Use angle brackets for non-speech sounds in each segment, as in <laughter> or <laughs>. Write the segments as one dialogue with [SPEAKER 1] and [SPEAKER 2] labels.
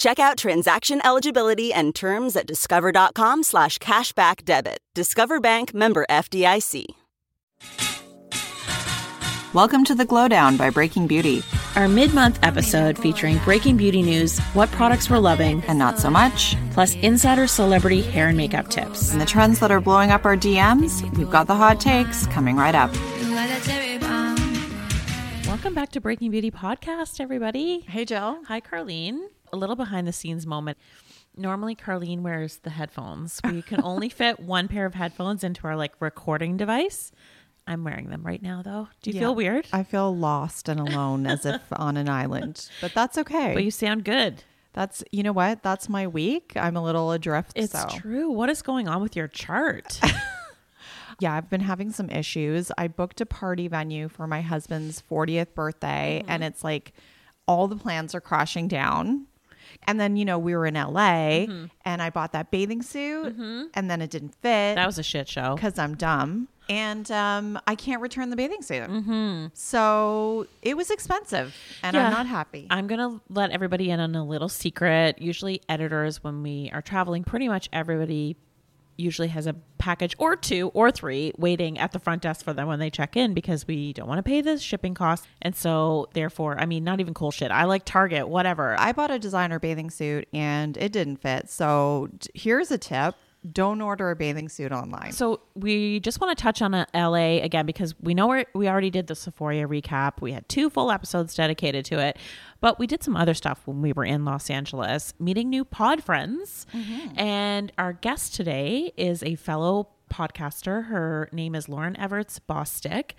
[SPEAKER 1] Check out transaction eligibility and terms at discover.com slash cashback debit. Discover Bank member FDIC.
[SPEAKER 2] Welcome to the Glow Down by Breaking Beauty.
[SPEAKER 3] Our mid month episode featuring Breaking Beauty news, what products we're loving,
[SPEAKER 2] And not so much.
[SPEAKER 3] plus insider celebrity hair and makeup tips.
[SPEAKER 2] And the trends that are blowing up our DMs, we've got the hot takes coming right up.
[SPEAKER 3] Welcome back to Breaking Beauty Podcast, everybody.
[SPEAKER 2] Hey, Jill.
[SPEAKER 3] Hi, Carlene. A little behind the scenes moment. Normally, Carlene wears the headphones. We can <laughs> only fit one pair of headphones into our like recording device. I'm wearing them right now, though. Do you feel weird?
[SPEAKER 4] I feel lost and alone as if <laughs> on an island, but that's okay.
[SPEAKER 3] but you sound good.
[SPEAKER 4] that's you know what? That's my week. I'm a little adrift.
[SPEAKER 3] It's
[SPEAKER 4] so.
[SPEAKER 3] true. What is going on with your chart? <laughs>
[SPEAKER 4] Yeah, I've been having some issues. I booked a party venue for my husband's 40th birthday,
[SPEAKER 3] Mm-hmm.
[SPEAKER 4] and it's like all the plans are crashing down. And then you know we were in LA, and I bought that bathing suit, and then it didn't fit.
[SPEAKER 3] Mm-hmm. that was a shit show.
[SPEAKER 4] because I'm dumb and um, I can't return the bathing suit. Mm-hmm. So it was expensive and
[SPEAKER 3] Yeah.
[SPEAKER 4] I'm not happy.
[SPEAKER 3] I'm going to let everybody in on a little secret. Usually, editors, when we are traveling, pretty much everybody usually has a package or two or three waiting at the front desk for them when they check in because we don't want to pay the shipping costs. And so, therefore, I mean, not even cool shit. I like Target, whatever.
[SPEAKER 4] I bought a designer bathing suit and it didn't fit. So here's a tip don't order a bathing suit online.
[SPEAKER 3] So we just want to touch on uh, LA again because we know we we already did the Sephora recap. We had two full episodes dedicated to it, but we did some other stuff when we were in Los Angeles, meeting new pod friends. And our guest today is a fellow podcaster. Her name is Lauryn Evarts Bosstick,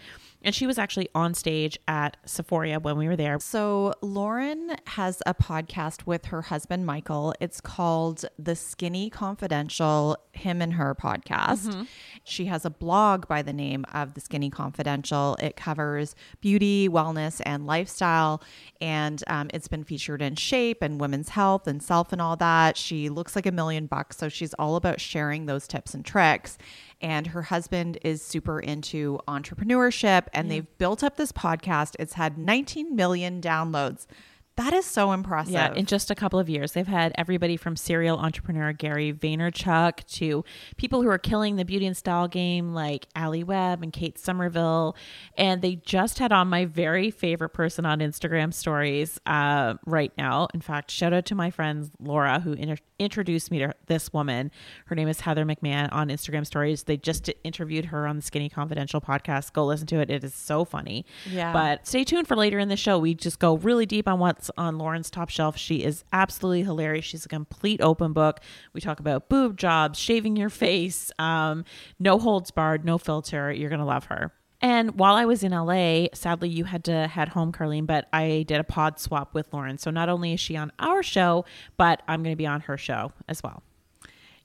[SPEAKER 3] and she was actually on stage at Sephora when we were there.
[SPEAKER 4] So, Lauryn has a podcast with her husband, Michael. It's called The Skinny Confidential Him and Her podcast. She has a blog by the name of The Skinny Confidential. It covers beauty, wellness, and lifestyle. And um, it's been featured in Shape and Women's Health and Self and all that. She looks like a million bucks. So, she's all about sharing those tips and tricks and her husband is super into entrepreneurship and they've built up this podcast. It's had 19 million downloads. That is so impressive.
[SPEAKER 3] Yeah, in just a couple of years, they've had everybody from serial entrepreneur Gary Vaynerchuk to people who are killing the beauty and style game like Alli Webb and Kate Somerville. And they just had on my very favorite person on Instagram stories uh, right now. In fact, shout out to my friends Laura who inter- introduced me to this woman. Her name is Heather McMahan on Instagram stories. They just interviewed her on the Skinny Confidential podcast. Go listen to it. It is so funny.
[SPEAKER 4] Yeah.
[SPEAKER 3] But stay tuned for later in the show. We just go really deep on what's on Lauryn's top shelf. She is absolutely hilarious. She's a complete open book. We talk about boob jobs, shaving your face, um, no holds barred, no filter. You're going to love her. And while I was in LA, sadly, you had to head home, Carlene, but I did a pod swap with Lauryn. So not only is she on our show, but I'm going to be on her show as well.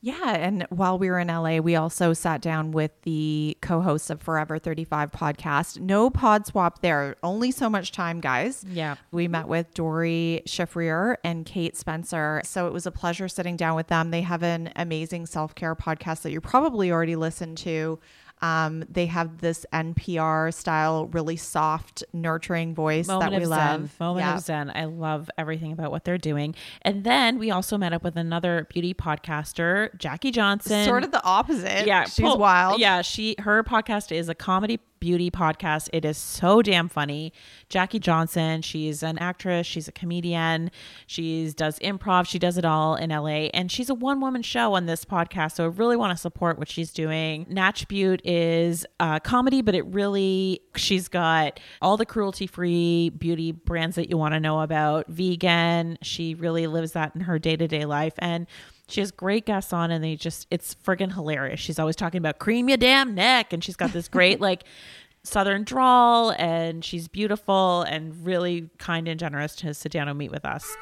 [SPEAKER 4] yeah and while we were in la we also sat down with the co-hosts of forever 35 podcast no pod swap there only so much time guys
[SPEAKER 3] Yeah.
[SPEAKER 4] we met with Doree Shafrir and kate spencer so it was a pleasure sitting down with them they have an amazing self-care podcast that you probably already listened to um, they have this NPR style, really soft, nurturing voice
[SPEAKER 3] Moment
[SPEAKER 4] that we
[SPEAKER 3] of
[SPEAKER 4] love.
[SPEAKER 3] Zen. Moment
[SPEAKER 4] Yeah.
[SPEAKER 3] of Zen. I love everything about what they're doing. And then we also met up with another beauty podcaster, Jackie Johnson.
[SPEAKER 4] Sort of the opposite.
[SPEAKER 3] yeah,
[SPEAKER 4] she's
[SPEAKER 3] pull-
[SPEAKER 4] wild.
[SPEAKER 3] Yeah, she her podcast is a comedy beauty podcast. It is so damn funny. Jackie Johnson, she's an actress, she's a comedian, she does improv, she does it all in LA, and she's a one woman show on this podcast. So I really want to support what she's doing. Natch Beaut is a comedy, but it really, she's got all the cruelty free beauty brands that you want to know about, vegan. She really lives that in her day to day life. And she has great guests on and they just it's friggin' hilarious. She's always talking about cream your damn neck and she's got this great like <laughs> southern drawl and she's beautiful and really kind and generous to sit down and meet with us.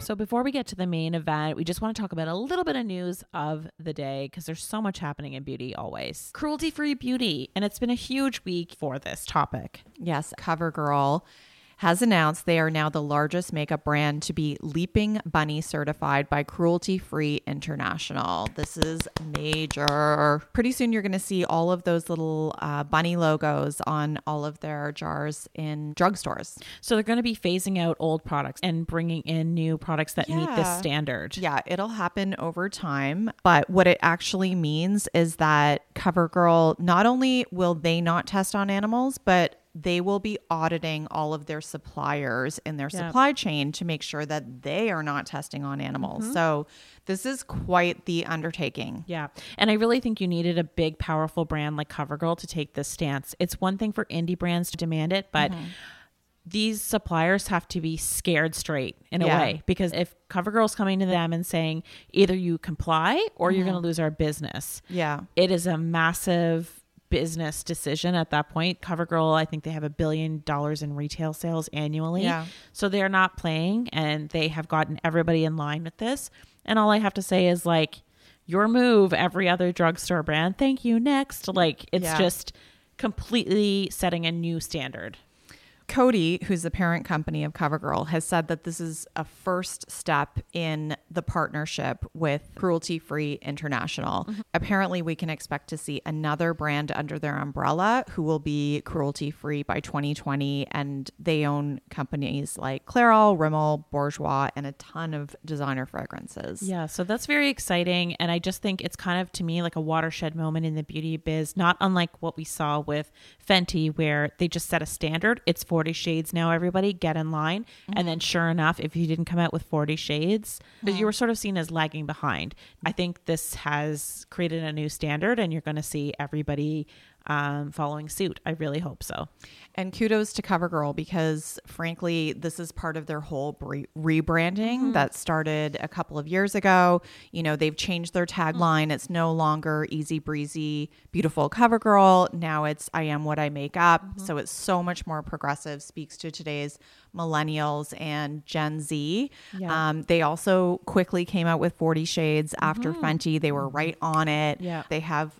[SPEAKER 3] So before we get to the main event, we just want to talk about a little bit of news of the day because there's so much happening in beauty always. Cruelty-free beauty, and it's been a huge week for this topic.
[SPEAKER 4] Yes, CoverGirl has announced they are now the largest makeup brand to be Leaping Bunny certified by Cruelty Free International. This is major. Pretty soon, you're going to see all of those little uh, bunny logos on all of their jars in drugstores.
[SPEAKER 3] So they're going to be phasing out old products and bringing in new products that meet this standard.
[SPEAKER 4] Yeah, it'll happen over time. But what it actually means is that CoverGirl, not only will they not test on animals, but they will be auditing all of their suppliers in their
[SPEAKER 3] Yeah.
[SPEAKER 4] supply chain to make sure that they are not testing on animals.
[SPEAKER 3] Mm-hmm.
[SPEAKER 4] So this is quite the undertaking.
[SPEAKER 3] Yeah. And I really think you needed a big, powerful brand like CoverGirl to take this stance. It's one thing for indie brands to demand it, but these suppliers have to be scared straight in a way because if CoverGirl's coming to them and saying either you comply or you're going to lose our business,
[SPEAKER 4] Yeah.
[SPEAKER 3] it is a massive business decision at that point. CoverGirl, I think they have a billion dollars in retail sales annually.
[SPEAKER 4] Yeah.
[SPEAKER 3] So they're not playing and they have gotten everybody in line with this. And all I have to say is like your move, every other drugstore brand. Thank you. Next. Like it's
[SPEAKER 4] Yeah.
[SPEAKER 3] just completely setting a new standard.
[SPEAKER 4] Coty, who's the parent company of CoverGirl, has said that this is a first step in the partnership with Cruelty Free International. Mm-hmm. Apparently, we can expect to see another brand under their umbrella who will be cruelty free by 2020. And they own companies like Clairol, Rimmel, Bourjois, and a ton of designer fragrances.
[SPEAKER 3] Yeah, so that's very exciting. And I just think it's kind of, to me, like a watershed moment in the beauty biz, not unlike what we saw with Fenty, where they just set a standard. It's 40 shades now, everybody get in line. And then, sure enough, if you didn't come out with 40 shades, you were sort of seen as lagging behind. I think this has created a new standard, and you're going to see everybody um, following suit. I really hope so.
[SPEAKER 4] And kudos to CoverGirl because, frankly, this is part of their whole bre- rebranding mm-hmm. that started a couple of years ago. You know, they've changed their tagline. Mm. It's no longer easy breezy, beautiful CoverGirl. Now it's I am what I make up. Mm-hmm. So it's so much more progressive, speaks to today's millennials and Gen Z.
[SPEAKER 3] Yeah.
[SPEAKER 4] Um, they also quickly came out with 40 Shades after mm-hmm. Fenty. They were right on it.
[SPEAKER 3] Yeah.
[SPEAKER 4] They have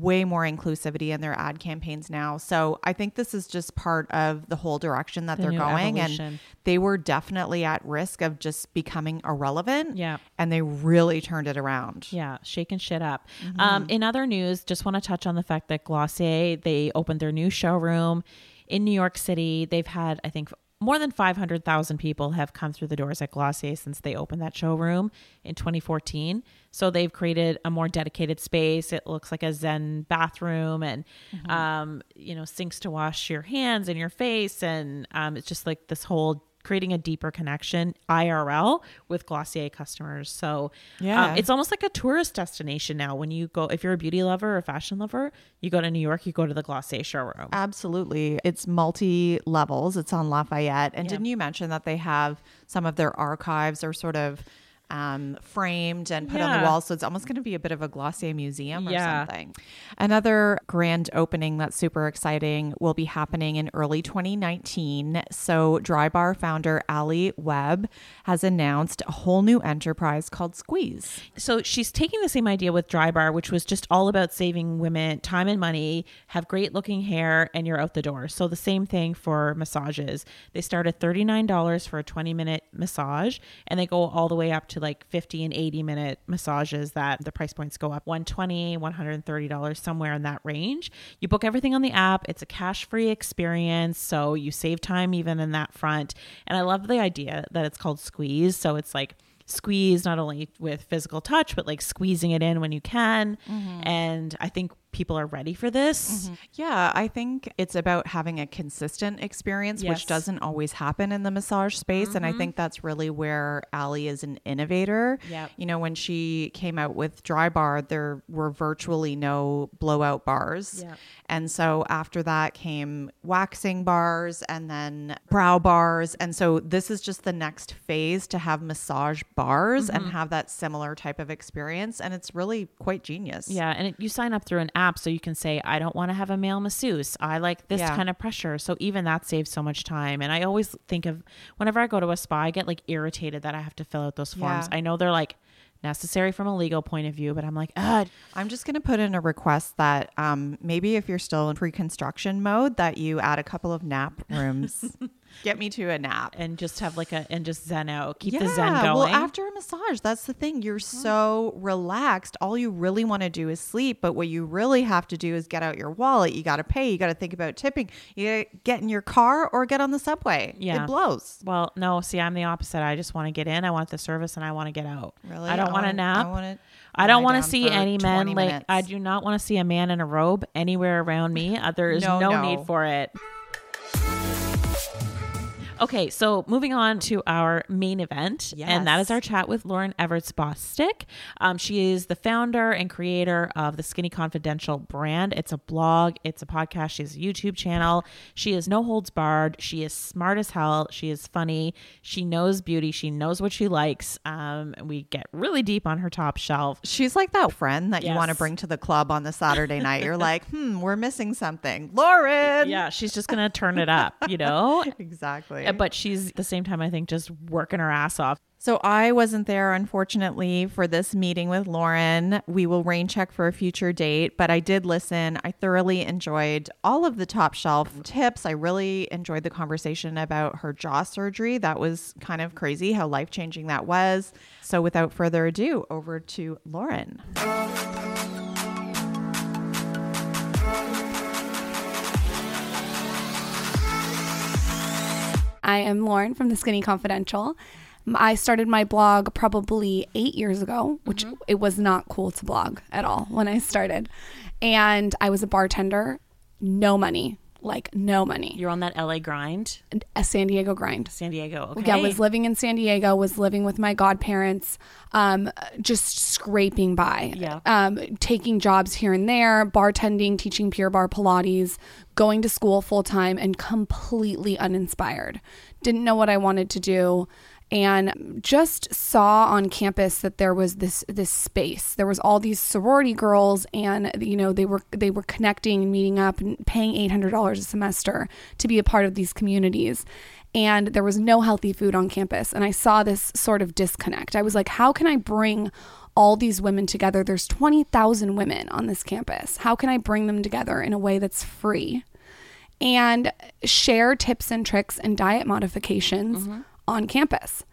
[SPEAKER 4] way more inclusivity in their ad campaigns now. So I think this is just part of the whole direction that
[SPEAKER 3] The
[SPEAKER 4] they're going.
[SPEAKER 3] evolution.
[SPEAKER 4] And they were definitely at risk of just becoming irrelevant.
[SPEAKER 3] Yeah.
[SPEAKER 4] And they really turned it around.
[SPEAKER 3] Yeah, shaking shit up. Um, in other news, just want to touch on the fact that Glossier they opened their new showroom in New York City. They've had, I think, more than five hundred thousand people have come through the doors at Glossier since they opened that showroom in 2014. So they've created a more dedicated space. It looks like a Zen bathroom, and um, you know, sinks to wash your hands and your face, and um, it's just like this whole creating a deeper connection IRL with Glossier customers. So
[SPEAKER 4] Yeah.
[SPEAKER 3] um, it's almost like a tourist destination now. When you go, if you're a beauty lover or a fashion lover, you go to New York, you go to the Glossier showroom.
[SPEAKER 4] Absolutely. It's multi levels. It's on Lafayette. And didn't you mention that they have some of their archives or sort of um, framed and put on the wall? So it's almost going to be a bit of a Glossier museum or something. Another grand opening that's super exciting will be happening in early 2019. So Drybar founder Alli Webb has announced a whole new enterprise called Squeeze.
[SPEAKER 3] so she's taking the same idea with Drybar, which was just all about saving women time and money, have great looking hair, and you're out the door. So the same thing for massages. They start at $39 for a 20 minute massage, and they go all the way up to like 50 and 80 minute massages that the price points go up 120 $130 somewhere in that range. You book everything on the app. It's a cash free experience. So you save time even in that front. And I love the idea that it's called Squeeze. So it's like, squeeze not only with physical touch but like squeezing it in when you can mm-hmm. and i think people are ready for this. Mm-hmm.
[SPEAKER 4] Yeah, I think it's about having a consistent experience,
[SPEAKER 3] Yes.
[SPEAKER 4] which doesn't always happen in the massage space. And I mm-hmm. think that's really where Alli is an innovator.
[SPEAKER 3] Yep.
[SPEAKER 4] You know, when she came out with Drybar, there were virtually no blowout bars.
[SPEAKER 3] Yep.
[SPEAKER 4] And so after that came waxing bars and then brow bars. And so this is just the next phase to have massage bars and mm-hmm. have that similar type of experience. And it's really quite genius.
[SPEAKER 3] Yeah, and it, you sign up through an app so you can say, I don't want to have a male masseuse. I like this
[SPEAKER 4] Yeah.
[SPEAKER 3] kind of pressure. So even that saves so much time. And I always think of whenever I go to a spa, I get like irritated that I have to fill out those forms.
[SPEAKER 4] Yeah.
[SPEAKER 3] I know they're like necessary from a legal point of view, but I'm like, ah,
[SPEAKER 4] I'm just going to put in a request that um, maybe if you're still in pre-construction mode, that you add a couple of nap rooms. <laughs> Get me to a nap.
[SPEAKER 3] and just have like a and just zen out, keep the zen going.
[SPEAKER 4] well, after a massage, that's the thing. You're so relaxed. All you really want to do is sleep, but what you really have to do is get out your wallet. You got to pay. You got to think about tipping. You get in your car or get on the subway.
[SPEAKER 3] Yeah.
[SPEAKER 4] it blows.
[SPEAKER 3] well, no, see, I'm the opposite. I just want to get in, I want the service, and I want to get out.
[SPEAKER 4] Really,
[SPEAKER 3] I don't want to nap.
[SPEAKER 4] I want to.
[SPEAKER 3] I don't want to see any men like I do not want to see a man in a robe anywhere around me. Uh, there is <laughs>
[SPEAKER 4] No,
[SPEAKER 3] no,
[SPEAKER 4] no.
[SPEAKER 3] need for it. Okay, so moving on to our main event, and that is our chat with Lauryn Evarts Bosstick. Um, she is the founder and creator of the Skinny Confidential brand. It's a blog, it's a podcast, she has a YouTube channel. She is no holds barred. She is smart as hell. She is funny. She knows beauty. She knows what she likes. Um, we get really deep on her top shelf.
[SPEAKER 4] She's like that friend that you want to bring to the club on the Saturday night. You're <laughs> like, hmm, we're missing something. Lauryn.
[SPEAKER 3] Yeah, she's just gonna turn it up, you know. <laughs>
[SPEAKER 4] Exactly.
[SPEAKER 3] But she's at the same time, I think, just working her ass off.
[SPEAKER 4] So I wasn't there, unfortunately, for this meeting with Lauryn. We will rain check for a future date, but I did listen. I thoroughly enjoyed all of the top shelf tips. I really enjoyed the conversation about her jaw surgery. That was kind of crazy how life changing that was. So without further ado, over to Lauryn.
[SPEAKER 5] I am Lauryn from the Skinny Confidential. I started my blog probably eight years ago, which mm-hmm. it was not cool to blog at all when I started. And I was a bartender, no money, like no money,
[SPEAKER 3] You're on that LA grind,
[SPEAKER 5] a San Diego grind.
[SPEAKER 3] San Diego. Okay.
[SPEAKER 5] Yeah, I was living in San Diego, was living with my godparents, um, just scraping by.
[SPEAKER 3] Yeah.
[SPEAKER 5] Um, taking jobs here and there, bartending, teaching Pure Barre Pilates, going to school full time, and completely uninspired. Didn't know what I wanted to do. And just saw on campus that there was this this space. There was all these sorority girls, and you know they were they were connecting and meeting up and paying eight hundred dollars a semester to be a part of these communities and there was no healthy food on campus. And I saw this sort of disconnect. I was like, how can I bring all these women together? There's 20,000 women on this campus. How can I bring them together in a way that's free and share tips and tricks and diet modifications mm-hmm. On campus?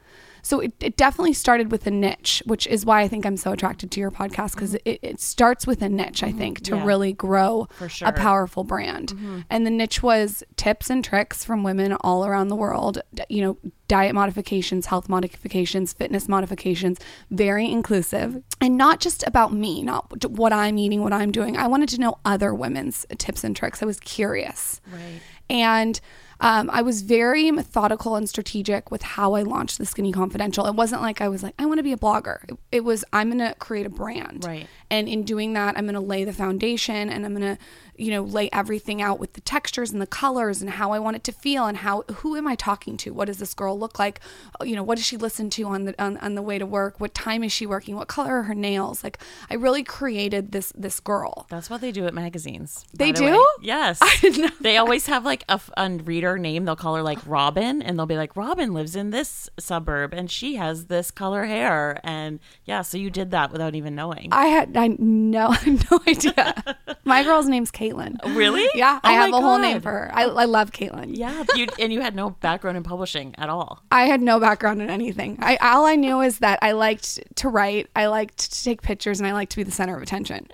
[SPEAKER 5] So it, it definitely started with a niche, which is why I think I'm so attracted to your podcast because mm-hmm. it, it starts with a niche, I mm-hmm. think, to
[SPEAKER 3] Yeah.
[SPEAKER 5] really grow
[SPEAKER 3] sure.
[SPEAKER 5] a powerful brand. Mm-hmm. And the niche was tips and tricks from women all around the world, you know, diet modifications, health modifications, fitness modifications, very inclusive. And not just about me, not what I'm eating, what I'm doing. I wanted to know other women's tips and tricks. I was curious.
[SPEAKER 3] Right.
[SPEAKER 5] And um, I was very methodical and strategic with how I launched the Skinny Confidential. It wasn't like I was like, I want to be a blogger. It, it was, I'm going to create a brand.
[SPEAKER 3] Right.
[SPEAKER 5] And in doing that, I'm going to lay the foundation and I'm going to, you know, lay everything out with the textures and the colors and how I want it to feel and how, who am I talking to? What does this girl look like? Uh, you know, what does she listen to on the, on, on the way to work? What time is she working? What color are her nails? Like I really created this, this girl.
[SPEAKER 3] That's what they do at magazines.
[SPEAKER 5] They
[SPEAKER 3] the way.
[SPEAKER 5] do?
[SPEAKER 3] Yes. <laughs>
[SPEAKER 5] didn't know
[SPEAKER 3] they always have like a reader name. They'll call her like Robin, and they'll be like, Robin lives in this suburb, and she has this color hair, and yeah. So you did that without even knowing.
[SPEAKER 5] I had I no <laughs> no idea. <laughs> My girl's name's Caitlin.
[SPEAKER 3] Really? <laughs>
[SPEAKER 5] Yeah,
[SPEAKER 3] Oh
[SPEAKER 5] I have a whole name for her. I, I love Caitlin.
[SPEAKER 3] yeah. You and you had no background in publishing at all. <laughs>
[SPEAKER 5] I had no background in anything. I all I knew is that I liked to write, I liked to take pictures, and I liked to be the center of attention.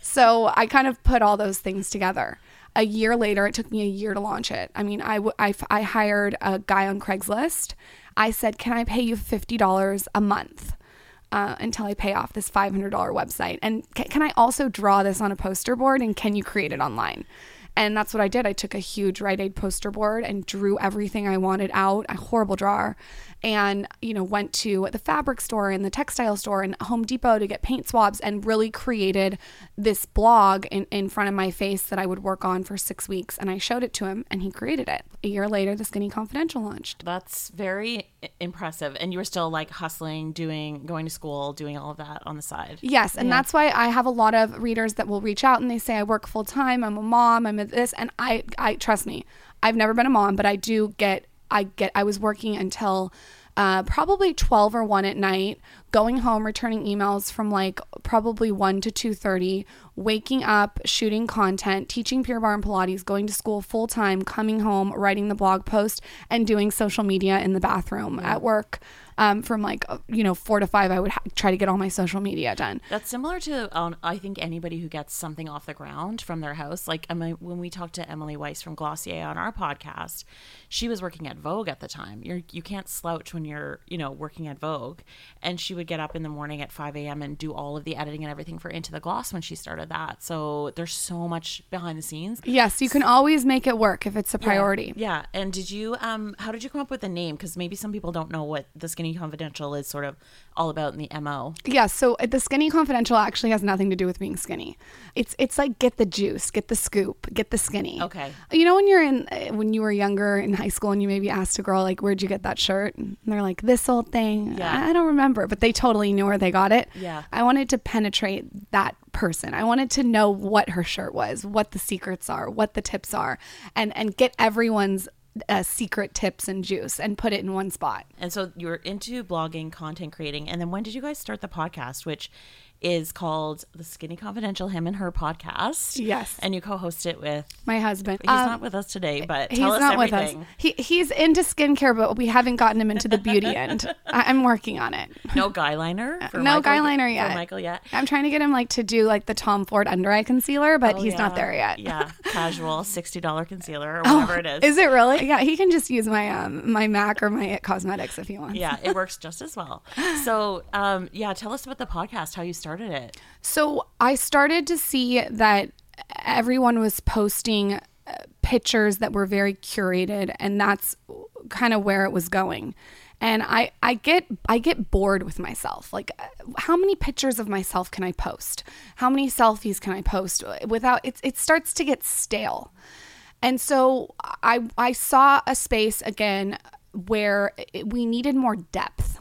[SPEAKER 5] So I kind of put all those things together. A year later, it took me a year to launch it. I mean, I, w- I, f- I hired a guy on Craigslist. I said, Can I pay you $50 a month? Uh, until I pay off this $500 website. And ca- can I also draw this on a poster board and can you create it online? And that's what I did. I took a huge Rite Aid poster board and drew everything I wanted out, a horrible drawer, and, you know, went to the fabric store and the textile store and Home Depot to get paint swabs and really created this blog in, in front of my face that I would work on for six weeks. And I showed it to him and he created it. A year later, the Skinny Confidential launched.
[SPEAKER 3] That's very impressive. And you were still like hustling, doing, going to school, doing all of that on the side.
[SPEAKER 5] Yes, and that's why I have a lot of readers that will reach out and they say I work full time, I'm a mom, I'm a this, and I I trust me, I've never been a mom, but I do get I get I was working until uh, probably 12 or 1 at night going home returning emails from like probably 1 to 2.30 waking up shooting content teaching Pure Barre and pilates going to school full time coming home writing the blog post and doing social media in the bathroom at work um, from like uh, you know four to five i would ha- try to get all my social media done
[SPEAKER 3] That's similar to um, I think anybody who gets something off the ground from their house. Like Emily, when we talked to Emily Weiss from Glossier on our podcast, she was working at Vogue at the time. You're you can't slouch when you're you know working at Vogue, and she would get up in the morning at five a.m. and do all of the editing and everything for Into the Gloss when she started that. So there's so much behind the scenes.
[SPEAKER 5] yes you can always make it work if it's a priority
[SPEAKER 3] Yeah. And did you um how did you come up with the name? Because maybe some people don't know what the Skinny Confidential is sort of all about in the MO.
[SPEAKER 5] Yeah, so uh, the skinny confidential actually has nothing to do with being skinny. It's it's like get the juice, get the scoop, get the skinny.
[SPEAKER 3] Okay.
[SPEAKER 5] You know when you're in uh, when you were younger in high school and you maybe asked a girl like where'd you get that shirt and they're like this old thing.
[SPEAKER 3] Yeah.
[SPEAKER 5] I don't remember, but they totally knew where they got it.
[SPEAKER 3] Yeah.
[SPEAKER 5] I wanted to penetrate that person. I wanted to know what her shirt was, what the secrets are, what the tips are, and and get everyone's uh, secret tips and juice and put it in one spot.
[SPEAKER 3] And so you were into blogging, content creating, and then when did you guys start the podcast, which is called the Skinny Confidential Him and Her podcast?
[SPEAKER 5] Yes.
[SPEAKER 3] And you co-host it with.
[SPEAKER 5] My husband.
[SPEAKER 3] He's
[SPEAKER 5] Um,
[SPEAKER 3] not with us today, but
[SPEAKER 5] He's
[SPEAKER 3] tell us
[SPEAKER 5] not
[SPEAKER 3] everything.
[SPEAKER 5] with us. He he's into skincare, but we haven't gotten him into the beauty end. I, I'm working on it.
[SPEAKER 3] No guy liner.
[SPEAKER 5] No
[SPEAKER 3] Michael-
[SPEAKER 5] guy liner
[SPEAKER 3] for
[SPEAKER 5] yet.
[SPEAKER 3] Michael yet.
[SPEAKER 5] I'm trying to get him like to do like the Tom Ford under eye concealer, but
[SPEAKER 3] Oh,
[SPEAKER 5] he's not there yet.
[SPEAKER 3] Yeah, casual sixty dollar concealer or <laughs> whatever it is.
[SPEAKER 5] Is it really? Yeah, he can just use my um my Mac or my It Cosmetics if he wants.
[SPEAKER 3] yeah, it works just as well. <laughs> So, um, yeah, tell us about the podcast, how you started it.
[SPEAKER 5] So I started to see that everyone was posting uh, pictures that were very curated, and that's kind of where it was going. And I, I get I get bored with myself. Like, uh, how many pictures of myself can I post? How many selfies can I post without it? It starts to get stale. And so I I saw a space again where it, we needed more depth.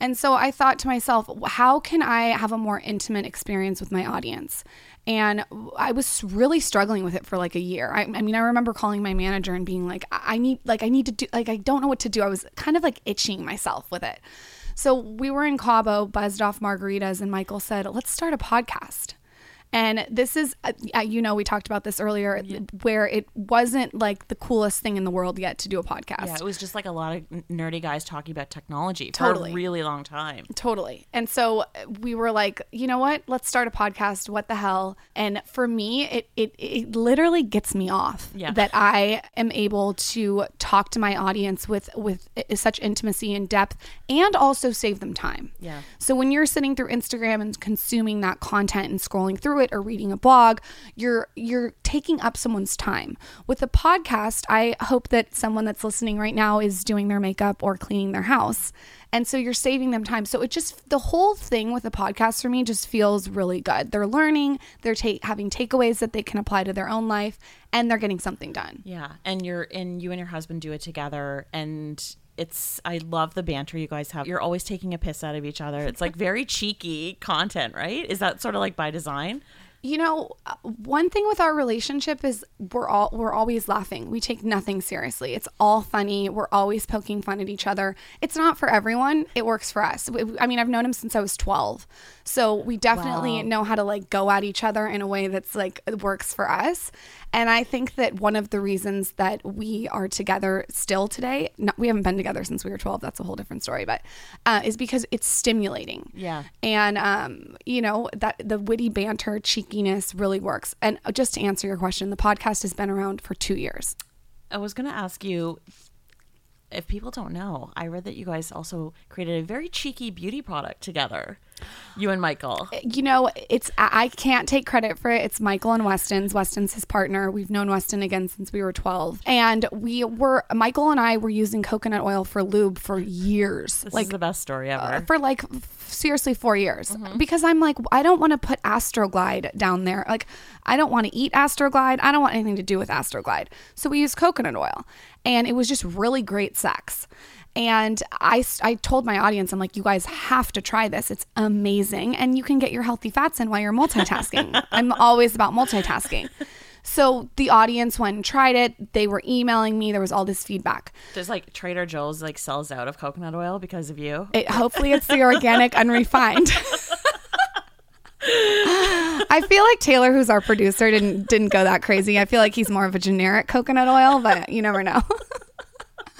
[SPEAKER 5] And so I thought to myself, how can I have a more intimate experience with my audience? And I was really struggling with it for like a year. I, I mean, I remember calling my manager and being like, I need, like, I need to do, like, I don't know what to do. I was kind of like itching myself with it. So we were in Cabo, buzzed off margaritas, and Michael said, let's start a podcast. And this is, uh, you know, we talked about this earlier, where it wasn't like the coolest thing in the world yet to do a podcast.
[SPEAKER 3] Yeah, it was just like a lot of nerdy guys talking about technology
[SPEAKER 5] Totally.
[SPEAKER 3] for a really long time.
[SPEAKER 5] Totally. And so uh, we were like, you know what? Let's start a podcast. What the hell? And for me, it it, it literally gets me off
[SPEAKER 3] Yeah.
[SPEAKER 5] that I am able to talk to my audience with with such intimacy and depth and also save them time.
[SPEAKER 3] Yeah.
[SPEAKER 5] So when you're sitting through Instagram and consuming that content and scrolling through it or reading a blog, you're you're taking up someone's time. With a podcast, I hope that someone that's listening right now is doing their makeup or cleaning their house. And so you're saving them time. So it just the whole thing with a podcast for me just feels really good. They're learning, they're ta- having takeaways that they can apply to their own life and they're getting something done.
[SPEAKER 3] Yeah, and you're and you and your husband do it together, and it's I love the banter you guys have. You're always taking a piss out of each other. It's like very cheeky content, right? Is that sort of like by design?
[SPEAKER 5] You know, uh, one thing with our relationship is we're all we're always laughing. We take nothing seriously. It's all funny. We're always poking fun at each other. It's not for everyone. It works for us. I mean, I've known him since I was 12. So we definitely know how to like go at each other in a way that's like it works for us. And I think that one of the reasons that we are together still today, not, we haven't been together since we were 12. That's a whole different story, but uh, is because it's stimulating.
[SPEAKER 3] Yeah.
[SPEAKER 5] And um, you know that the witty banter, cheekiness really works. And just to answer your question, the podcast has been around for two years.
[SPEAKER 3] I was going to ask you if people don't know, I read that you guys also created a very cheeky beauty product together. You and Michael.
[SPEAKER 5] you know, it's I can't take credit for it. It's Michael and Weston's. Weston's his partner. We've known Weston again since we were 12. And we were Michael and I were using coconut oil for lube for years.
[SPEAKER 3] This
[SPEAKER 5] like
[SPEAKER 3] is the best story ever.
[SPEAKER 5] Uh, for like f- seriously 4 years. Mm-hmm. Because I'm like I don't want to put Astroglide down there. Like I don't want to eat Astroglide. I don't want anything to do with Astroglide. So we used coconut oil. And it was just really great sex. And I, I told my audience, I'm like, you guys have to try this. It's amazing. And you can get your healthy fats in while you're multitasking. <laughs> I'm always about multitasking. So the audience went and tried it. They were emailing me. There was all this feedback.
[SPEAKER 3] Does like Trader Joe's like sells out of coconut oil because of you?
[SPEAKER 5] It, hopefully, it's the organic, unrefined. <laughs> I feel like Taylor, who's our producer, didn't didn't go that crazy. I feel like he's more of a generic coconut oil, but you never know. <laughs>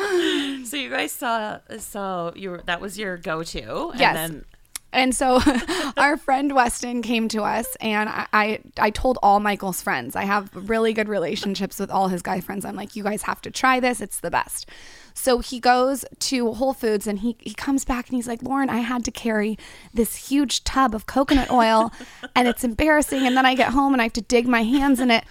[SPEAKER 5] <laughs>
[SPEAKER 3] So you guys saw so you were that was your go to.
[SPEAKER 5] Yes.
[SPEAKER 3] And then
[SPEAKER 5] And so <laughs> our friend Weston came to us and I, I I told all Michael's friends. I have really good relationships with all his guy friends. I'm like, you guys have to try this. It's the best. So he goes to Whole Foods and he, he comes back and he's like, Lauryn, I had to carry this huge tub of coconut oil and it's embarrassing. And then I get home and I have to dig my hands in it.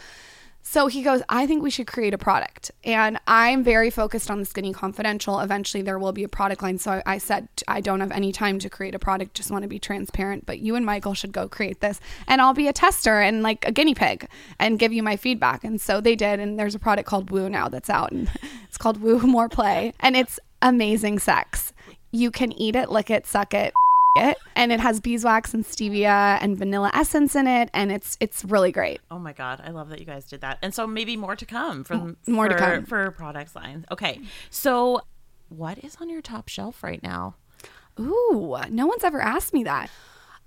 [SPEAKER 5] So he goes, I think we should create a product. And I'm very focused on the Skinny Confidential. Eventually, there will be a product line. So I, I said, I don't have any time to create a product, just want to be transparent. But you and Michael should go create this. And I'll be a tester and like a guinea pig and give you my feedback. And so they did. And there's a product called Woo now that's out. And <laughs> it's called Woo More Play. And it's amazing sex. You can eat it, lick it, suck it. It and it has beeswax and stevia and vanilla essence in it, and it's it's really great.
[SPEAKER 3] Oh my god, I love that you guys did that. And so maybe more to come from
[SPEAKER 5] More to come.
[SPEAKER 3] for products lines. Okay. So what is on your top shelf right now?
[SPEAKER 5] Ooh, no one's ever asked me that.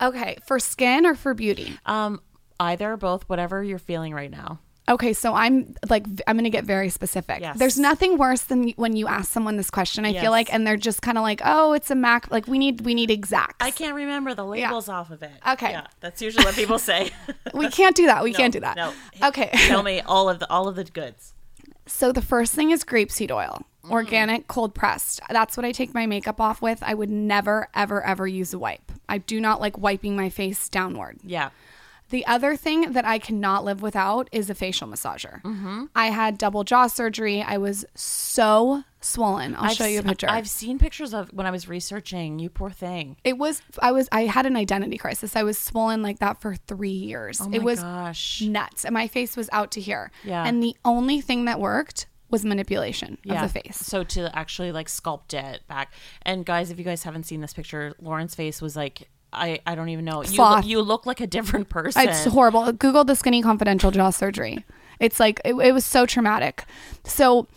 [SPEAKER 5] Okay, for skin or for beauty?
[SPEAKER 3] Um either or both whatever you're feeling right now.
[SPEAKER 5] Okay, so I'm like I'm going to get very specific.
[SPEAKER 3] Yes.
[SPEAKER 5] There's nothing worse than when you ask someone this question. I
[SPEAKER 3] Yes.
[SPEAKER 5] feel like and they're just kind of like, "Oh, it's a Mac like we need we need exact.
[SPEAKER 3] I can't remember the labels off of it.
[SPEAKER 5] Okay.
[SPEAKER 3] Yeah, that's usually what people say. <laughs>
[SPEAKER 5] we can't do that. We <laughs>
[SPEAKER 3] No,
[SPEAKER 5] can't do that.
[SPEAKER 3] No.
[SPEAKER 5] Okay.
[SPEAKER 3] Tell me all of the all of the goods.
[SPEAKER 5] So the first thing is grapeseed oil,
[SPEAKER 3] Mm.
[SPEAKER 5] organic, cold pressed. That's what I take my makeup off with. I would never, ever, ever use a wipe. I do not like wiping my face downward.
[SPEAKER 3] Yeah.
[SPEAKER 5] The other thing that I cannot live without is a facial massager.
[SPEAKER 3] Mm-hmm.
[SPEAKER 5] I had double jaw surgery. I was so swollen. I'll
[SPEAKER 3] I've
[SPEAKER 5] show you a picture.
[SPEAKER 3] I've seen pictures of when I was researching. You poor thing.
[SPEAKER 5] it was I was I had an identity crisis. I was swollen like that for 3 years.
[SPEAKER 3] Oh
[SPEAKER 5] it was
[SPEAKER 3] gosh.
[SPEAKER 5] nuts. And my face was out to here.
[SPEAKER 3] Yeah.
[SPEAKER 5] And the only thing that worked was manipulation
[SPEAKER 3] Yeah.
[SPEAKER 5] of the face.
[SPEAKER 3] So to actually like sculpt it back. And guys, if you guys haven't seen this picture, Lauryn's face was like I, I don't even know. You
[SPEAKER 5] Sloth.
[SPEAKER 3] you look like a different person.
[SPEAKER 5] It's horrible. Google the skinny confidential jaw surgery. It's like it, it was so traumatic. So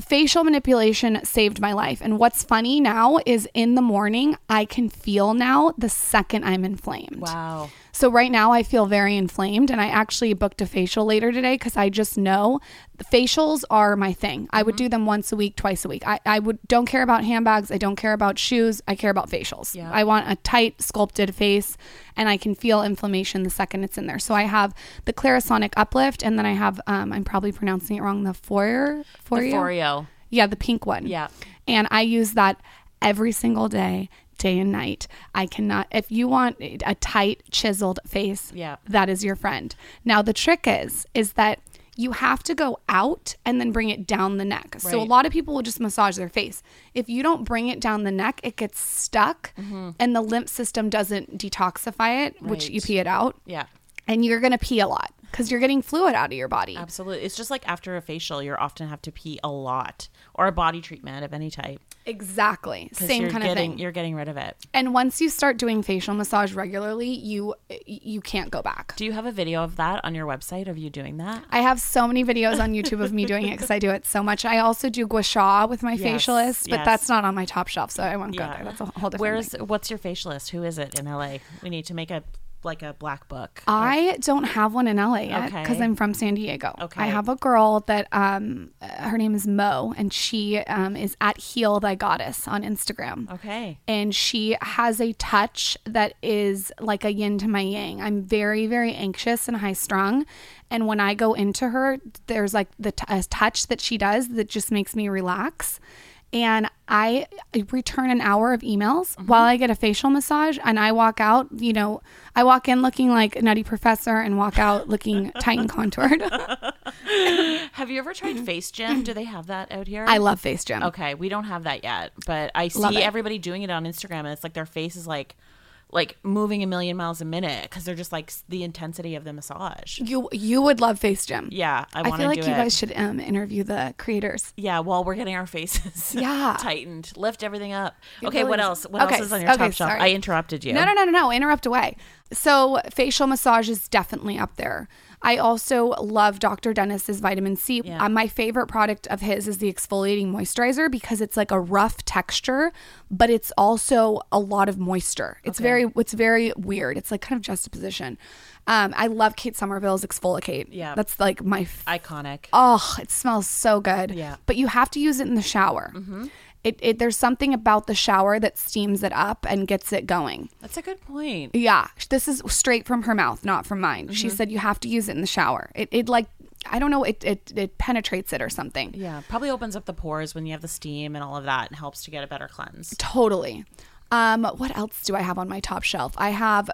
[SPEAKER 5] facial manipulation saved my life. And what's funny now is in the morning I can feel now the second I'm inflamed.
[SPEAKER 3] Wow.
[SPEAKER 5] So right now I feel very inflamed and I actually booked a facial later today cuz I just know the facials are my thing. I
[SPEAKER 3] Mm-hmm.
[SPEAKER 5] would do them once a week, twice a week. I, I would don't care about handbags, I don't care about shoes, I care about facials.
[SPEAKER 3] Yeah.
[SPEAKER 5] I want a tight sculpted face and I can feel inflammation the second it's in there. So I have the Clarisonic uplift and then I have um, I'm probably pronouncing it wrong the Foyer
[SPEAKER 3] The
[SPEAKER 5] Forio.
[SPEAKER 3] Foreo.
[SPEAKER 5] Yeah, the pink one.
[SPEAKER 3] Yeah.
[SPEAKER 5] And I use that every single day, day and night. I cannot, if you want a tight, chiseled face,
[SPEAKER 3] Yeah.
[SPEAKER 5] that is your friend. Now, the trick is, is that you have to go out and then bring it down the neck. So a lot of people will just massage their face. If you don't bring it down the neck, it gets stuck and the lymph system doesn't detoxify it, which
[SPEAKER 3] Mm-hmm.
[SPEAKER 5] You pee it out.
[SPEAKER 3] Yeah.
[SPEAKER 5] And you're going to pee a lot because you're getting fluid out of your body.
[SPEAKER 3] Absolutely. It's just like after a facial, you often have to pee a lot or a body treatment of any type.
[SPEAKER 5] Exactly. Same kind
[SPEAKER 3] getting,
[SPEAKER 5] of thing.
[SPEAKER 3] You're getting rid of it.
[SPEAKER 5] And once you start doing facial massage regularly, you you can't go back.
[SPEAKER 3] Do you have a video of that on your website of you doing that?
[SPEAKER 5] I have so many videos on YouTube of me doing it because I do it so much. I also do gua sha with my
[SPEAKER 3] Yes,
[SPEAKER 5] facialist, but
[SPEAKER 3] yes.
[SPEAKER 5] that's not on my top shelf, so I won't go there. That's a whole different
[SPEAKER 3] Where's
[SPEAKER 5] thing.
[SPEAKER 3] what's your facialist? Who is it in LA? We need to make a like a black book.
[SPEAKER 5] I don't have one in LA yet because
[SPEAKER 3] Okay.
[SPEAKER 5] I'm from San Diego.
[SPEAKER 3] Okay.
[SPEAKER 5] I have a girl that um her name is Mo and she um is at Heal Thy Goddess on Instagram.
[SPEAKER 3] Okay.
[SPEAKER 5] and she has a touch that is like a yin to my yang. I'm very, very anxious and high strung. And when I go into her, there's like the t- a touch that she does that just makes me relax. And I return an hour of emails
[SPEAKER 3] Mm-hmm.
[SPEAKER 5] while I get a facial massage and I walk out, you know, I walk in looking like a Nutty Professor and walk out looking <laughs> tight and contoured. <laughs>
[SPEAKER 3] Have you ever tried <laughs> Face Gym? Do they have that out here?
[SPEAKER 5] I love Face Gym.
[SPEAKER 3] Okay, we don't have that yet, but I see everybody doing it on Instagram, and it's like their face is like, like moving a million miles a minute because they're just like the intensity of the massage.
[SPEAKER 5] You you would love Face Gym.
[SPEAKER 3] Yeah, I
[SPEAKER 5] I feel like you
[SPEAKER 3] it.
[SPEAKER 5] guys should um, interview the creators.
[SPEAKER 3] yeah, while we're getting our faces <laughs>
[SPEAKER 5] Yeah.
[SPEAKER 3] tightened, lift everything up.
[SPEAKER 5] It
[SPEAKER 3] Okay,
[SPEAKER 5] really
[SPEAKER 3] what else? What
[SPEAKER 5] Okay,
[SPEAKER 3] else is on your
[SPEAKER 5] okay,
[SPEAKER 3] top shelf? I interrupted you.
[SPEAKER 5] No, no, no, no, no. Interrupt away. So facial massage is definitely up there. I also love Dr. Dennis's vitamin C.
[SPEAKER 3] Yeah.
[SPEAKER 5] Uh, my favorite product of his is the exfoliating moisturizer because it's like a rough texture, but it's also a lot of moisture. It's very, it's very weird. It's like kind of juxtaposition. Um, I love Kate Somerville's exfoliate.
[SPEAKER 3] Yeah.
[SPEAKER 5] that's like my
[SPEAKER 3] Iconic.
[SPEAKER 5] Oh, it smells so good.
[SPEAKER 3] Yeah. Mm-hmm.
[SPEAKER 5] But you have to use it in the shower. It, it there's something about the shower that steams it up and gets it going.
[SPEAKER 3] That's a good point.
[SPEAKER 5] Yeah, this is straight from her mouth, not from mine. She
[SPEAKER 3] Mm-hmm.
[SPEAKER 5] said you have to use it in the shower. It it like I don't know, it it, it penetrates it or something.
[SPEAKER 3] Yeah, probably opens up the pores when you have the steam and all of that, and helps to get a better cleanse.
[SPEAKER 5] Totally. Um, what else do I have on my top shelf? I have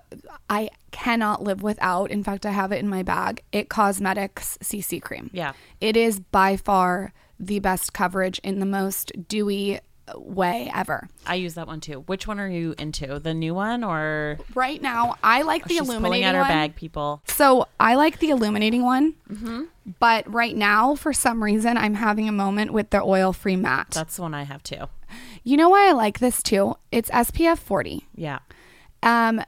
[SPEAKER 5] I cannot live without. In fact, I have it in my bag. It Cosmetics CC cream.
[SPEAKER 3] Yeah.
[SPEAKER 5] It is by far the best coverage in the most dewy way ever.
[SPEAKER 3] I use that one too. Which one are you into? The new one or
[SPEAKER 5] Right now, I like the
[SPEAKER 3] Oh, pulling
[SPEAKER 5] illuminating
[SPEAKER 3] out her
[SPEAKER 5] one.
[SPEAKER 3] bag, people?
[SPEAKER 5] So I like the illuminating one,
[SPEAKER 3] Mm-hmm.
[SPEAKER 5] but right now, for some reason, I'm having a moment with the oil-free matte.
[SPEAKER 3] That's the one I have too.
[SPEAKER 5] you know why I like this too? It's SPF 40.
[SPEAKER 3] Yeah.
[SPEAKER 5] Um,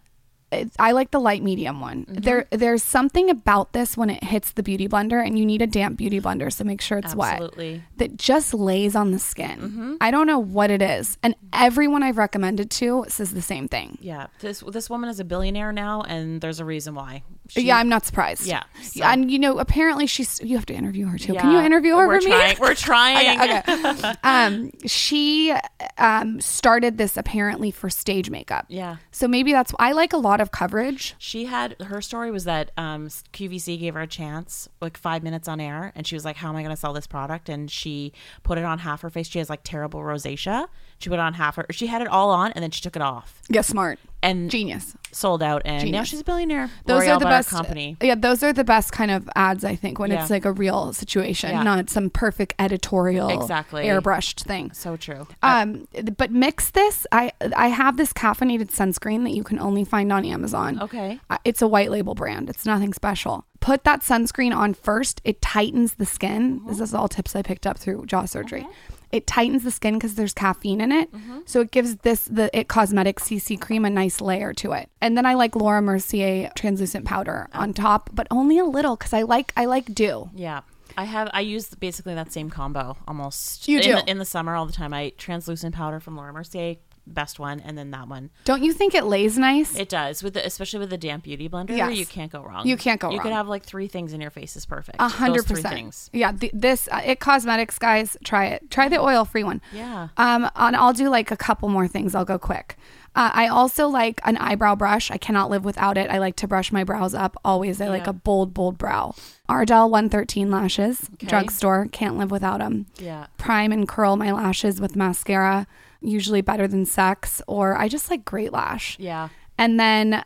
[SPEAKER 5] I like the light medium one.
[SPEAKER 3] Mm-hmm.
[SPEAKER 5] There, there's something about this when it hits the beauty blender, and you need a damp beauty blender, so make sure it's wet.
[SPEAKER 3] Absolutely.
[SPEAKER 5] wet. That just lays on the skin. I don't know what it is, and everyone I've recommended to says the same thing.
[SPEAKER 3] Yeah. This this woman is a billionaire now, and there's a reason why. She-
[SPEAKER 5] yeah, I'm not surprised.
[SPEAKER 3] Yeah, so-
[SPEAKER 5] and you know, apparently she's. You have to interview her too. Can you interview her
[SPEAKER 3] we're
[SPEAKER 5] for
[SPEAKER 3] trying,
[SPEAKER 5] me?
[SPEAKER 3] We're <laughs> trying.
[SPEAKER 5] okay. okay. um, she um started this apparently for stage makeup.
[SPEAKER 3] Yeah.
[SPEAKER 5] So maybe that's. I like a lot of coverage.
[SPEAKER 3] She had her story was that um, QVC gave her a chance, like five minutes on air, and she was like, "How am I going to sell this product?" And she put it on half her face. She has like terrible rosacea. She put on half her. She had it all on, and then she took it off
[SPEAKER 5] Yeah, smart.
[SPEAKER 3] and
[SPEAKER 5] Genius.
[SPEAKER 3] sold out. And now she's a billionaire.
[SPEAKER 5] Those
[SPEAKER 3] L'Oreal
[SPEAKER 5] are the
[SPEAKER 3] bought her
[SPEAKER 5] best
[SPEAKER 3] company.
[SPEAKER 5] Yeah, those are the best kind of ads I think when
[SPEAKER 3] Yeah.
[SPEAKER 5] it's like a real situation,
[SPEAKER 3] Yeah.
[SPEAKER 5] not some perfect editorial,
[SPEAKER 3] Exactly.
[SPEAKER 5] airbrushed thing.
[SPEAKER 3] So true.
[SPEAKER 5] Um, but mix this. I I have this caffeinated sunscreen that you can only find on Amazon.
[SPEAKER 3] Okay.
[SPEAKER 5] Uh, It's a white label brand. It's nothing special. Put that sunscreen on first. It tightens the skin. This is all tips I picked up through jaw surgery. It tightens the skin because there's caffeine in it. Mm-hmm. So it gives this the It Cosmetics CC cream a nice layer to it. And then I like Laura Mercier translucent powder on top, but only a little because I like I like dew.
[SPEAKER 3] Yeah. I have I use basically that same combo almost.
[SPEAKER 5] You
[SPEAKER 3] in
[SPEAKER 5] do?
[SPEAKER 3] the, in the summer all the time. I translucent powder from Laura Mercier, best one, and then that one.
[SPEAKER 5] Don't you think it lays nice?
[SPEAKER 3] It does with the, especially with the damp beauty blender.
[SPEAKER 5] Yes.
[SPEAKER 3] You can't go wrong.
[SPEAKER 5] You can't go wrong.
[SPEAKER 3] You could have like three things in your face is perfect.
[SPEAKER 5] A hundred percent. Yeah, th- this uh, it cosmetics guys, try it. Try the oil free one.
[SPEAKER 3] Yeah.
[SPEAKER 5] Um, and I'll do like a couple more things. I'll go quick. Uh, I also like an eyebrow brush. I cannot live without it. I like to brush my brows up always. I like a bold, bold brow. Ardell 113 lashes,
[SPEAKER 3] Okay.
[SPEAKER 5] drugstore. Can't live without them.
[SPEAKER 3] Yeah.
[SPEAKER 5] Prime and curl my lashes with mascara. Usually better than sex, or I just like great lash.
[SPEAKER 3] Yeah.
[SPEAKER 5] And then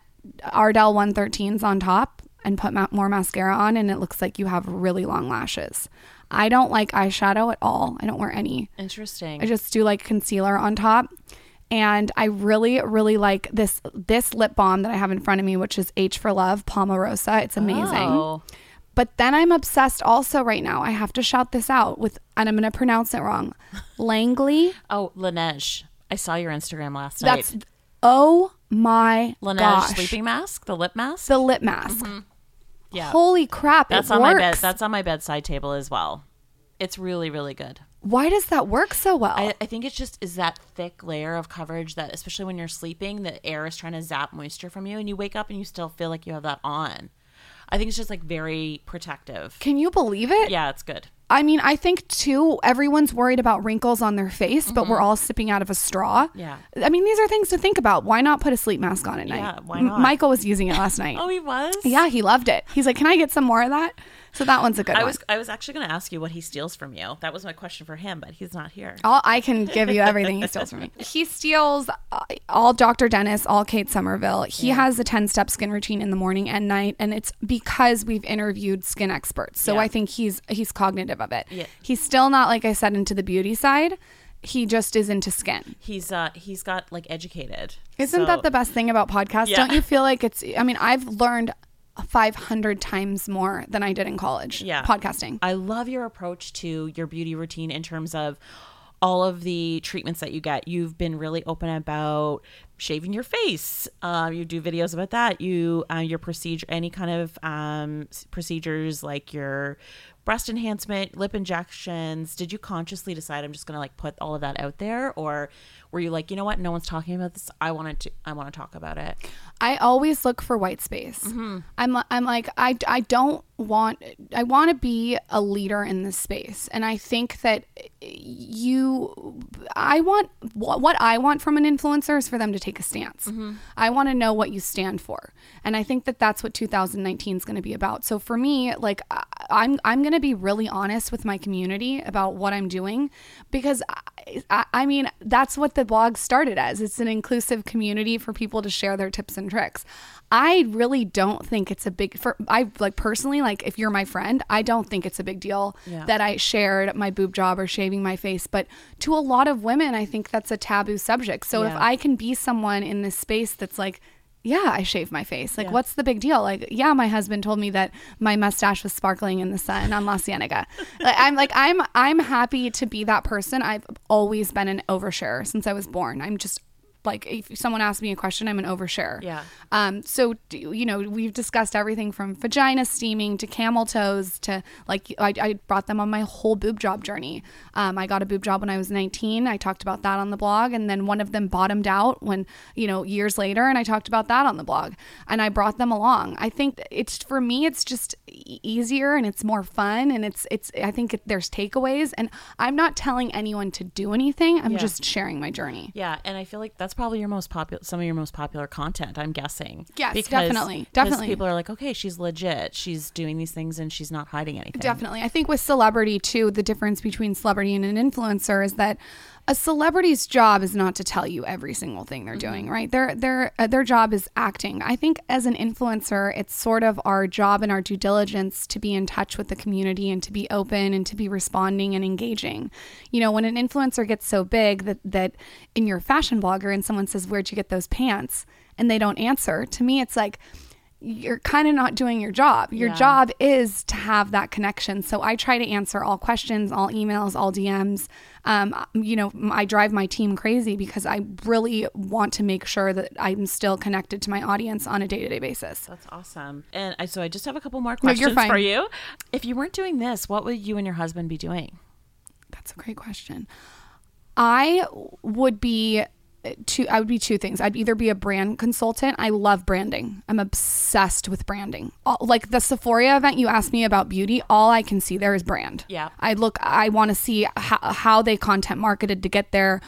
[SPEAKER 5] Ardell 113s on top and put ma- more mascara on, and it looks like you have really long lashes. I don't like eyeshadow at all. I don't wear any.
[SPEAKER 3] Interesting.
[SPEAKER 5] I just do like concealer on top. And I really, really like this this lip balm that I have in front of me, which is H for Love Palmarosa. It's amazing.
[SPEAKER 3] Oh.
[SPEAKER 5] But then I'm obsessed also right now. I have to shout this out with, and I'm going to pronounce it wrong. Langley.
[SPEAKER 3] Oh, Laneige. I saw your Instagram last night.
[SPEAKER 5] That's oh my
[SPEAKER 3] Laneige
[SPEAKER 5] gosh.
[SPEAKER 3] sleeping mask, the lip mask.
[SPEAKER 5] The lip mask. Mm-hmm.
[SPEAKER 3] yeah.
[SPEAKER 5] Holy crap!
[SPEAKER 3] that's on
[SPEAKER 5] works.
[SPEAKER 3] my bed. That's on my bedside table as well. It's really, really good.
[SPEAKER 5] Why does that work so well?
[SPEAKER 3] I, I think it's just is that thick layer of coverage that especially when you're sleeping, the air is trying to zap moisture from you and you wake up and you still feel like you have that on. I think it's just like very protective.
[SPEAKER 5] Can you believe it?
[SPEAKER 3] Yeah, it's good.
[SPEAKER 5] I mean, I think too, everyone's worried about wrinkles on their face, but we're all sipping out of a straw.
[SPEAKER 3] Mm-hmm. Yeah.
[SPEAKER 5] I mean, these are things to think about. Why not put a sleep mask on at night?
[SPEAKER 3] Yeah, why
[SPEAKER 5] M-
[SPEAKER 3] not?
[SPEAKER 5] Michael was using it last night.
[SPEAKER 3] Oh, he was?
[SPEAKER 5] Yeah, he loved it. He's like, "Can I get some more of that?" So that one's a good
[SPEAKER 3] I
[SPEAKER 5] one.
[SPEAKER 3] was I was actually going to ask you what he steals from you. That was my question for him, but he's not here.
[SPEAKER 5] all, I can give you everything he steals from me. <laughs> He steals uh, all Dr. Dennis, all Kate Somerville. He has a 10 step skin routine in the morning and night, and it's because we've interviewed skin experts. So
[SPEAKER 3] Yeah.
[SPEAKER 5] I think he's he's cognitive of it.
[SPEAKER 3] Yeah.
[SPEAKER 5] He's still not, like I said, into the beauty side. He just is into skin.
[SPEAKER 3] He's uh he's got like educated.
[SPEAKER 5] Isn't
[SPEAKER 3] So-
[SPEAKER 5] that the best thing about podcasts?
[SPEAKER 3] Yeah.
[SPEAKER 5] Don't you feel like it's, I mean, I've learned 500 times more than I did in college.
[SPEAKER 3] Yeah.
[SPEAKER 5] Podcasting.
[SPEAKER 3] I love your approach to your beauty routine in terms of all of the treatments that you get. You've been really open about shaving your face. Um, you do videos about that. You uh, your procedure, any kind of um, procedures like your breast enhancement, lip injections. Did you consciously decide I'm just gonna like put all of that out there, or were you like, you know what, no one's talking about this. I wanted to. I want to talk about it.
[SPEAKER 5] I always look for white space.
[SPEAKER 3] Mm-hmm.
[SPEAKER 5] I'm I'm like I I don't want I want to be a leader in this space, and I think that you I want what what I want from an influencer is for them to take a stance.
[SPEAKER 3] Mm-hmm.
[SPEAKER 5] I want to know what you stand for, and I think that that's what 2019 is going to be about. So for me, like I'm I'm going to be really honest with my community about what I'm doing because I, I, I mean that's what the blog started as. It's an inclusive community for people to share their tips and tricks. I really don't think it's a big for I like personally like if you're my friend, I don't think it's a big deal
[SPEAKER 3] Yeah.
[SPEAKER 5] that I shared my boob job or shaving my face, but to a lot of women I think that's a taboo subject. So if I can be someone in this space that's like yeah, I shave my face. Like, what's the big deal? Like, yeah, my husband told me that my mustache was sparkling in the sun on La Cienega. <laughs> like, I'm like, I'm, I'm happy to be that person. I've always been an oversharer since I was born. I'm just like, if someone asks me a question, I'm an oversharer.
[SPEAKER 3] Yeah.
[SPEAKER 5] Um. So, you know, we've discussed everything from vagina steaming to camel toes to like, I, I brought them on my whole boob job journey. Um. I got a boob job when I was 19. I talked about that on the blog, and then one of them bottomed out when you know years later, and I talked about that on the blog, and I brought them along. I think it's for me, it's just easier and it's more fun, and it's it's. I think it, there's takeaways, and I'm not telling anyone to do anything. I'm
[SPEAKER 3] Yeah.
[SPEAKER 5] just sharing my journey.
[SPEAKER 3] Yeah, and I feel like that's probably your most popular, some of your most popular content. I'm guessing.
[SPEAKER 5] Yes, definitely, definitely.
[SPEAKER 3] People are like, okay, she's legit. She's doing these things and she's not hiding anything.
[SPEAKER 5] Definitely. I think with celebrity too, the difference between celebrity and an influencer is that a celebrity's job is not to tell you every single thing they're doing, right? Their their uh, their job is acting. I think as an influencer, it's sort of our job and our due diligence to be in touch with the community and to be open and to be responding and engaging. You know, when an influencer gets so big that that in your fashion blogger and someone says, "Where'd you get those pants?" and they don't answer, to me it's like you're kind of not doing your job. Your
[SPEAKER 3] Yeah.
[SPEAKER 5] job is to have that connection. So I try to answer all questions, all emails, all DMs. Um, you know, I drive my team crazy because I really want to make sure that I'm still connected to my audience on a day to day basis.
[SPEAKER 3] That's awesome. And I, so I just have a couple more
[SPEAKER 5] No,
[SPEAKER 3] questions
[SPEAKER 5] fine.
[SPEAKER 3] for you. If you weren't doing this, what would you and your husband be doing?
[SPEAKER 5] That's a great question. I would be two I would be two things. I'd either be a brand consultant. I love branding. I'm obsessed with branding. All, like the Sephora event you asked me about beauty, all I can see there is brand.
[SPEAKER 3] Yeah.
[SPEAKER 5] I look I want to see how, how they content marketed to get there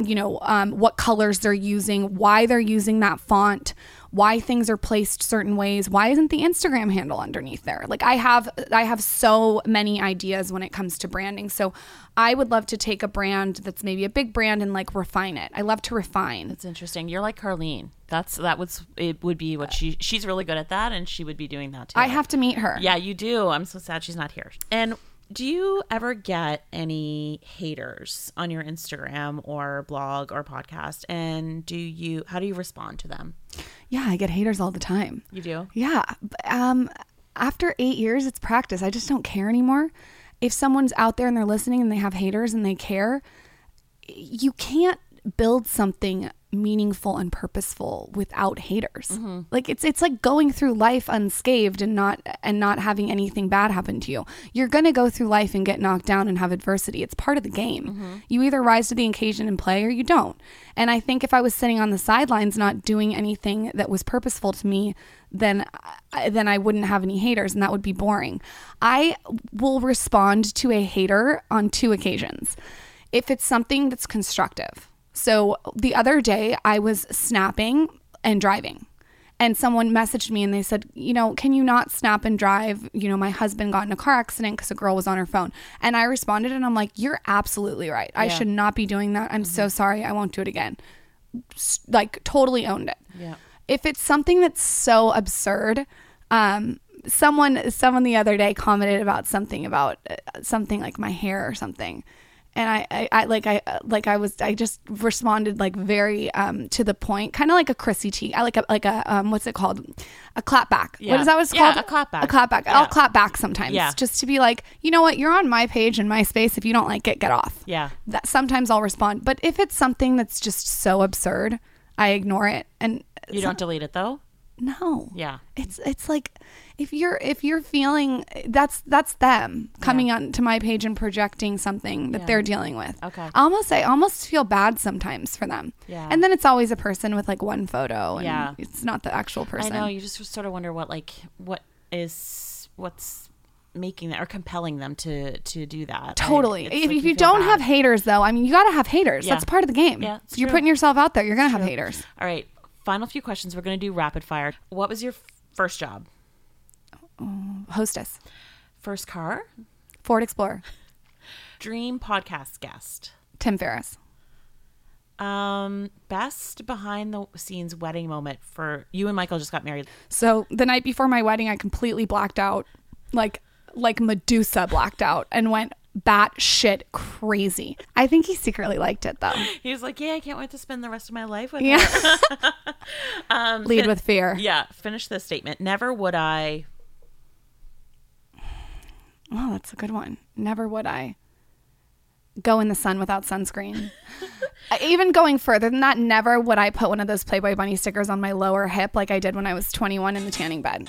[SPEAKER 5] you know um, what colors they're using why they're using that font why things are placed certain ways why isn't the instagram handle underneath there like i have i have so many ideas when it comes to branding so i would love to take a brand that's maybe a big brand and like refine it i love to refine
[SPEAKER 3] That's interesting. You're like Carlene. That's that was it would be what she she's really good at that and she would be doing that too.
[SPEAKER 5] i have to meet her
[SPEAKER 3] Yeah, you do. I'm so sad she's not here. And do you ever get any haters on your Instagram or blog or podcast? And do you how do you respond to them?
[SPEAKER 5] yeah i get haters all the time
[SPEAKER 3] You do?
[SPEAKER 5] Yeah. Um, after eight years, it's practice. I just don't care anymore. If someone's out there and they're listening and they have haters and they care, you can't build something meaningful and purposeful without haters. Mm-hmm. Like it's it's like going through life unscathed and not and not having anything bad happen to you. You're going to go through life and get knocked down and have adversity. It's part of the game. Mm-hmm. You either rise to the occasion and play or you don't. And I think if I was sitting on the sidelines not doing anything that was purposeful to me, then then I wouldn't have any haters and that would be boring. I will respond to a hater on two occasions. If it's something that's constructive. So the other day I was snapping and driving. And someone messaged me and they said, you know, can you not snap and drive? You know, my husband got in a car accident because a girl was on her phone. And I responded and I'm like, you're absolutely right. I should not be doing that. I'm so sorry. I won't do it again. S- Like, totally owned it.
[SPEAKER 3] Yeah.
[SPEAKER 5] If it's something that's so absurd, um, someone someone the other day commented about something about uh, something like my hair or something and I, I, I like I like I was I just responded like very um to the point, kind of like a Chrissy T. I like a like a um what's it called, a clap back.
[SPEAKER 3] Yeah.
[SPEAKER 5] What is that? What's
[SPEAKER 3] Yeah,
[SPEAKER 5] called?
[SPEAKER 3] a clap back.
[SPEAKER 5] A clap back.
[SPEAKER 3] Yeah.
[SPEAKER 5] I'll clap back sometimes.
[SPEAKER 3] Yeah.
[SPEAKER 5] Just to be like, you know what, you're on my page in my space. If you don't like it, get off.
[SPEAKER 3] Yeah.
[SPEAKER 5] That sometimes I'll respond, but if it's something that's just so absurd, I ignore it. And
[SPEAKER 3] You don't delete it though?
[SPEAKER 5] No.
[SPEAKER 3] Yeah.
[SPEAKER 5] It's it's like if you're if you're feeling that's that's them coming onto my page and projecting something that they're dealing with.
[SPEAKER 3] Okay.
[SPEAKER 5] I almost I almost feel bad sometimes for them.
[SPEAKER 3] Yeah.
[SPEAKER 5] And then it's always a person with like one photo and
[SPEAKER 3] Yeah.
[SPEAKER 5] it's not the actual person.
[SPEAKER 3] I know. You just sort of wonder what like what is what's making that or compelling them to to do that.
[SPEAKER 5] Totally. if
[SPEAKER 3] like
[SPEAKER 5] if you
[SPEAKER 3] feel
[SPEAKER 5] don't
[SPEAKER 3] bad.
[SPEAKER 5] have haters though, I mean you gotta have haters.
[SPEAKER 3] Yeah.
[SPEAKER 5] That's part of the game.
[SPEAKER 3] Yeah, it's
[SPEAKER 5] you're putting yourself out there, you're gonna have haters.
[SPEAKER 3] All right. Final few questions. We're gonna do rapid fire. What was your f- first job?
[SPEAKER 5] Hostess.
[SPEAKER 3] First car?
[SPEAKER 5] Ford Explorer. <laughs>
[SPEAKER 3] Dream podcast guest.
[SPEAKER 5] Tim Ferriss.
[SPEAKER 3] Um, best behind the scenes wedding moment for you and Michael just got married.
[SPEAKER 5] So the night before my wedding, I completely blacked out, like like Medusa blacked out, and went batshit crazy. I think he secretly liked it though. <laughs>
[SPEAKER 3] He was like, "Yeah, I can't wait to spend the rest of my life with
[SPEAKER 5] Yeah.
[SPEAKER 3] her." <laughs>
[SPEAKER 5] Um, Lead with fear.
[SPEAKER 3] Yeah, finish this statement. Never would I.
[SPEAKER 5] Oh, that's a good one. Never would I go in the sun without sunscreen. <laughs> Even going further than that, never would I put one of those Playboy bunny stickers on my lower hip like I did when I was 21 in the tanning bed.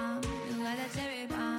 [SPEAKER 6] everybody